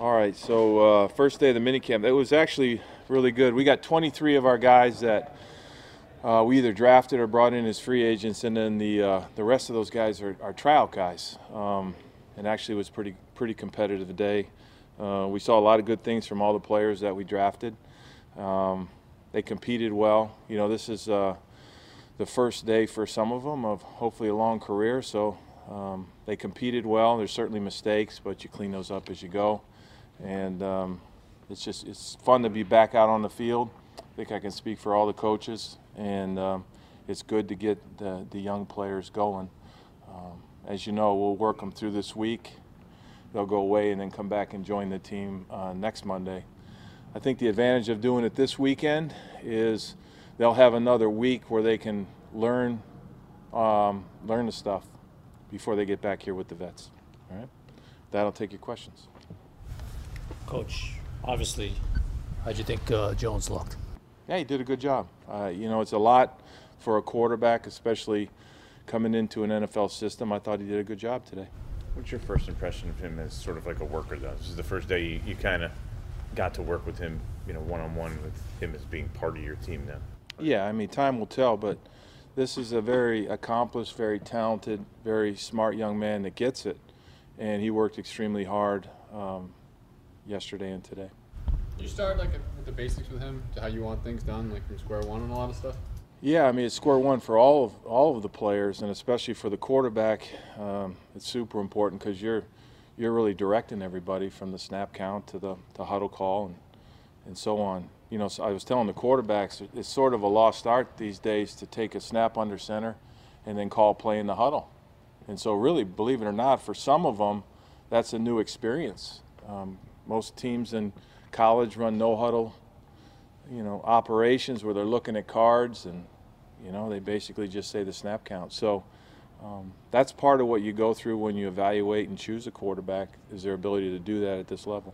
All right, so uh, first day of the minicamp, it was actually really good. We got 23 of our guys that uh, we either drafted or brought in as free agents, and then the uh, the rest of those guys are, are guys. Um, and actually, it was pretty pretty competitive day. Uh, we saw a lot of good things from all the players that we drafted. Um, they competed well. You know, this is uh, the first day for some of them of hopefully a long career, so um, they competed well. There's certainly mistakes, but you clean those up as you go and um, it's just it's fun to be back out on the field. I think I can speak for all the coaches, and um, it's good to get the, the young players going. Um, as you know, we'll work them through this week. They'll go away and then come back and join the team uh, next Monday. I think the advantage of doing it this weekend is they'll have another week where they can learn um, learn the stuff before they get back here with the vets. All right, that'll take your questions. Coach, obviously, how'd you think uh, Jones looked? Yeah, he did a good job. Uh, you know, it's a lot for a quarterback, especially coming into an NFL system. I thought he did a good job today. What's your first impression of him as sort of like a worker, though? This is the first day you, you kind of got to work with him, you know, one on one with him as being part of your team now. Yeah, I mean, time will tell, but this is a very accomplished, very talented, very smart young man that gets it, and he worked extremely hard. Um, yesterday and today. You start like with the basics with him, to how you want things done, like from square one and a lot of stuff. Yeah, I mean it's square one for all of all of the players, and especially for the quarterback. Um, it's super important because you're you're really directing everybody from the snap count to the, the huddle call and and so on. You know, so I was telling the quarterbacks it's sort of a lost art these days to take a snap under center and then call play in the huddle. And so, really, believe it or not, for some of them, that's a new experience. Um, most teams in college run no huddle, you know, operations where they're looking at cards and, you know, they basically just say the snap count. So um, that's part of what you go through when you evaluate and choose a quarterback is their ability to do that at this level.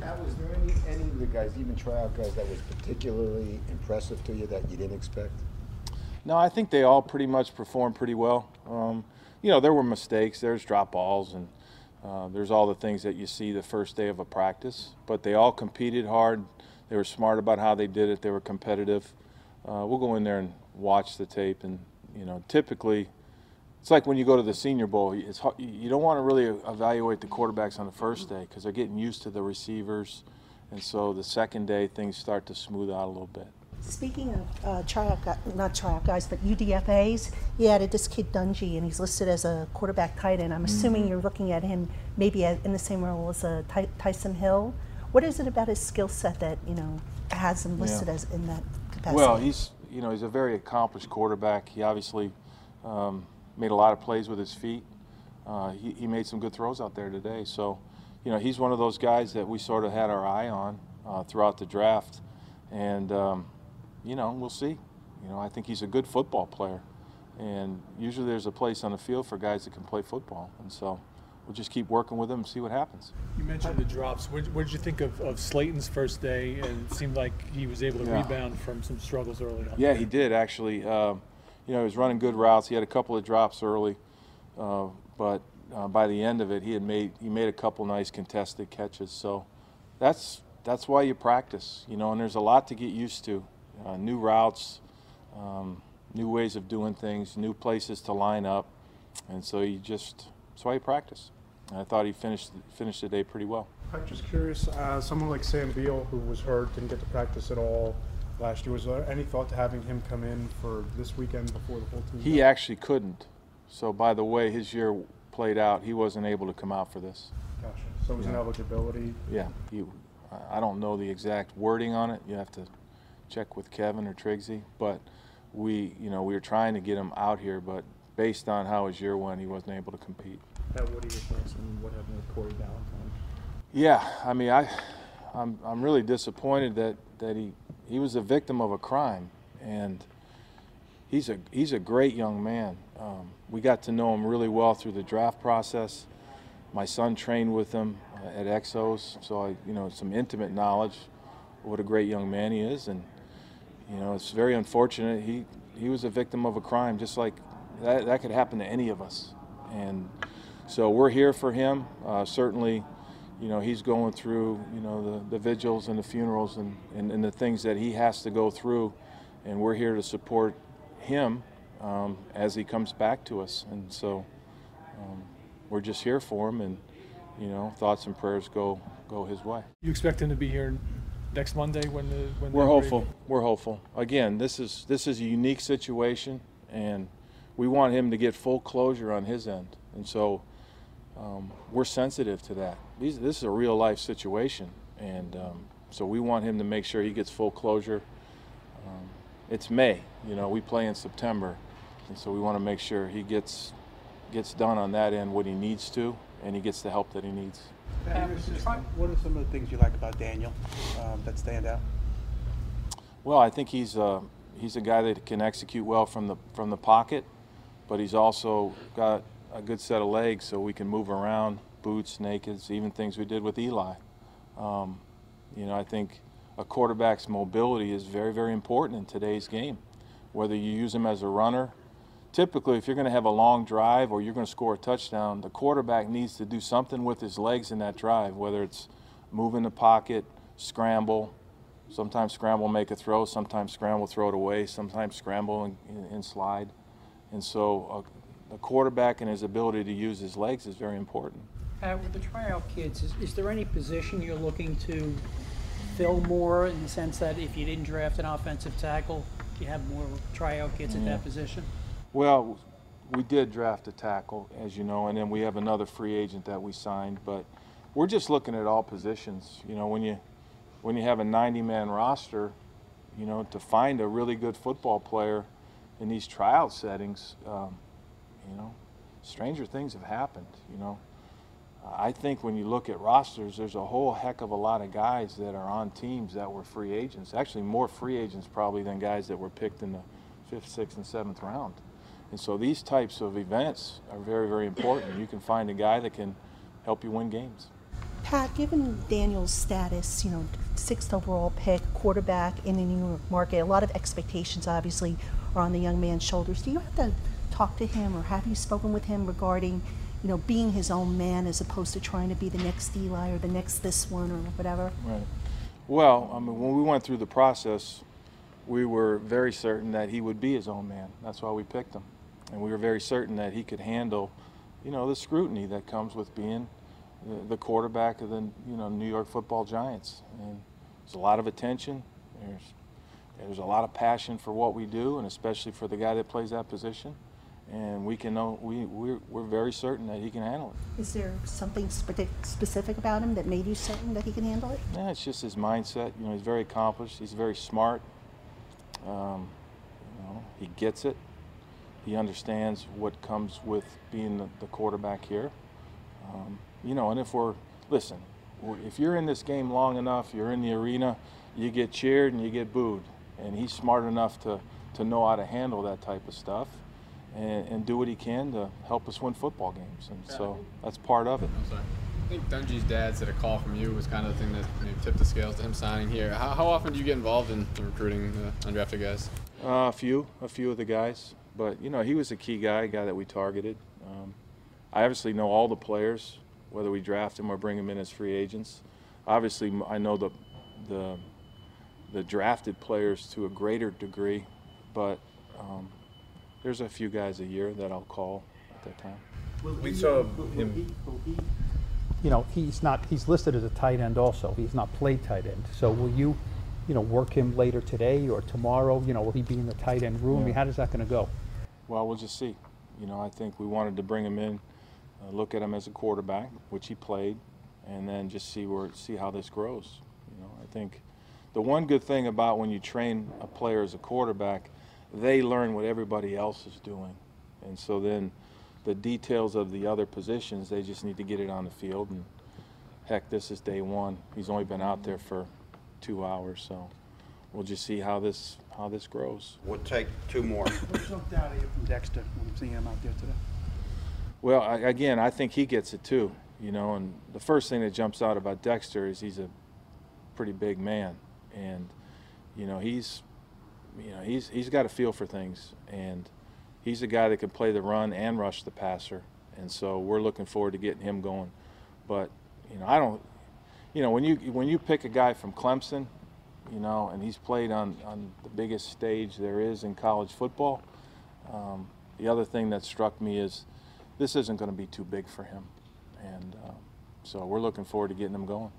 Now, was there any, any of the guys, even tryout guys, that was particularly impressive to you that you didn't expect? No, I think they all pretty much performed pretty well. Um, you know, there were mistakes. There's drop balls and uh, there's all the things that you see the first day of a practice, but they all competed hard. They were smart about how they did it. They were competitive. Uh, we'll go in there and watch the tape, and you know, typically, it's like when you go to the Senior Bowl. It's you don't want to really evaluate the quarterbacks on the first day because they're getting used to the receivers, and so the second day things start to smooth out a little bit. Speaking of uh, tryout, not tryout guys, but UDFAs, you added this kid Dungey, and he's listed as a quarterback tight end. I'm assuming mm-hmm. you're looking at him maybe in the same role as a Ty- Taysom Hill. What is it about his skill set that you know has him listed yeah. as in that capacity? Well, he's you know he's a very accomplished quarterback. He obviously um, made a lot of plays with his feet. Uh, he, he made some good throws out there today. So, you know, he's one of those guys that we sort of had our eye on uh, throughout the draft, and. Um, you know, we'll see. You know, I think he's a good football player, and usually there's a place on the field for guys that can play football, and so we'll just keep working with him and see what happens. You mentioned the drops. What, what did you think of, of Slayton's first day? And it seemed like he was able to yeah. rebound from some struggles early on. Yeah, he did actually. Uh, you know, he was running good routes. He had a couple of drops early, uh, but uh, by the end of it, he had made he made a couple nice contested catches. So that's that's why you practice. You know, and there's a lot to get used to uh, new routes, um, new ways of doing things, new places to line up, and so you just that's why you practice. And I thought he finished finished the day pretty well. I'm just curious, uh, someone like Sam Beal, who was hurt, didn't get to practice at all last year. Was there any thought to having him come in for this weekend before the whole team? He actually couldn't. So by the way his year played out, he wasn't able to come out for this. Gotcha. So it was yeah. an eligibility. Yeah. He, I don't know the exact wording on it. You have to check with Kevin or Triggsy, but we, you know, we were trying to get him out here, but based on how his year went, he wasn't able to compete. what are your thoughts on what happened with Corey Ballentine? Yeah, I mean, I, I'm, I'm really disappointed that, that he, he was a victim of a crime, and he's a, he's a great young man. Um, we got to know him really well through the draft process. My son trained with him uh, at Exos, so I, you know, some intimate knowledge of what a great young man he is, and you know, it's very unfortunate. He he was a victim of a crime, just like that. That could happen to any of us, and so we're here for him. Uh, certainly, you know, he's going through, you know, the, the vigils and the funerals and, and, and the things that he has to go through. And we're here to support him um, as he comes back to us. And so um, we're just here for him. And, you know, thoughts and prayers go, go his way. You expect him to be here next Monday when the when We're hopeful. We're hopeful. Again, this is this is a unique situation, and we want him to get full closure on his end. And so um, we're sensitive to that. These, this is a real life situation, and um, so we want him to make sure he gets full closure. Um, it's May, you know, we play in September, and so we want to make sure he gets gets done on that end what he needs to, and he gets the help that he needs. What are some of the things you like about Daniel um, that stand out? Well, I think he's a, he's a guy that can execute well from the from the pocket, but he's also got a good set of legs, so we can move around, boots, nakeds, even things we did with Eli. Um, you know, I think a quarterback's mobility is very, very important in today's game. Whether you use him as a runner, typically if you're going to have a long drive or you're going to score a touchdown, the quarterback needs to do something with his legs in that drive, whether it's move in the pocket, scramble, sometimes scramble, make a throw, sometimes scramble, throw it away, sometimes scramble and, and slide. And so uh, the quarterback and his ability to use his legs is very important. Uh, with the tryout kids, is, is there any position you're looking to fill more in the sense that if you didn't draft an offensive tackle, you have more tryout kids at that position? Well, we did draft a tackle, as you know, and then we have another free agent that we signed. But we're just looking at all positions. You know, when you when you have a 90-man roster, you know, to find a really good football player in these tryout settings, um, you know, stranger things have happened. You know, I think when you look at rosters, there's a whole heck of a lot of guys that are on teams that were free agents. Actually, more free agents probably than guys that were picked in the fifth, sixth, and seventh round. And so these types of events are very, very important. You can find a guy that can help you win games. Pat, given Daniel's status, you know, sixth overall pick, quarterback in the New York market, a lot of expectations obviously are on the young man's shoulders. Do you have to talk to him or have you spoken with him regarding, you know, being his own man as opposed to trying to be the next Eli or the next this one or whatever? Right. Well, I mean, when we went through the process, we were very certain that he would be his own man. That's why we picked him. And we were very certain that he could handle, you know, the scrutiny that comes with being the, quarterback of the, you know, New York Football Giants. And there's a lot of attention. There's there's a lot of passion for what we do, and especially for the guy that plays that position. And we can know we we're, we're very certain that he can handle it. Is there something spe- specific about him that made you certain that he can handle it? Yeah, it's just his mindset. You know, he's very accomplished. He's very smart. Um, you know, he gets it. He understands what comes with being the, the quarterback here. Um, you know, and if we're listen, if you're in this game long enough, you're in the arena, you get cheered and you get booed, and he's smart enough to to know how to handle that type of stuff. And, and do what he can to help us win football games, and so that's part of it. I'm sorry. I think Dungey's dad said a call from you was kind of the thing that maybe tipped the scales to him signing here. How, how often do you get involved in recruiting uh, undrafted guys? Uh, a few, a few of the guys, but you know he was a key guy, a guy that we targeted. Um, I obviously know all the players, whether we draft them or bring them in as free agents. Obviously, I know the the the drafted players to a greater degree, but um, there's a few guys a year that I'll call at that time. We saw him. You know, he's not, he's listed as a tight end also. He's not played tight end. So will you, you know, work him later today or tomorrow? You know, will he be in the tight end room? I mean, Yeah. how does that going to go? Well, we'll just see. You know, I think we wanted to bring him in, uh, look at him as a quarterback, which he played, and then just see where see how this grows. You know, I think the one good thing about when you train a player as a quarterback, they learn what everybody else is doing, and so then the details of the other positions, they just need to get it on the field. And heck, this is day one. He's only been out there for two hours, so we'll just see how this how this grows. We'll take two more. What jumped out at you from Dexter when I'm seeing him out there today? Well, I, again, I think he gets it too. You know, and the first thing that jumps out about Dexter is he's a pretty big man, and you know he's, you know he's he's got a feel for things, and he's a guy that can play the run and rush the passer, and so we're looking forward to getting him going. But you know, I don't, you know, when you when you pick a guy from Clemson, you know, and he's played on on the biggest stage there is in college football. Um, the other thing that struck me is this isn't going to be too big for him, and uh, so we're looking forward to getting him going.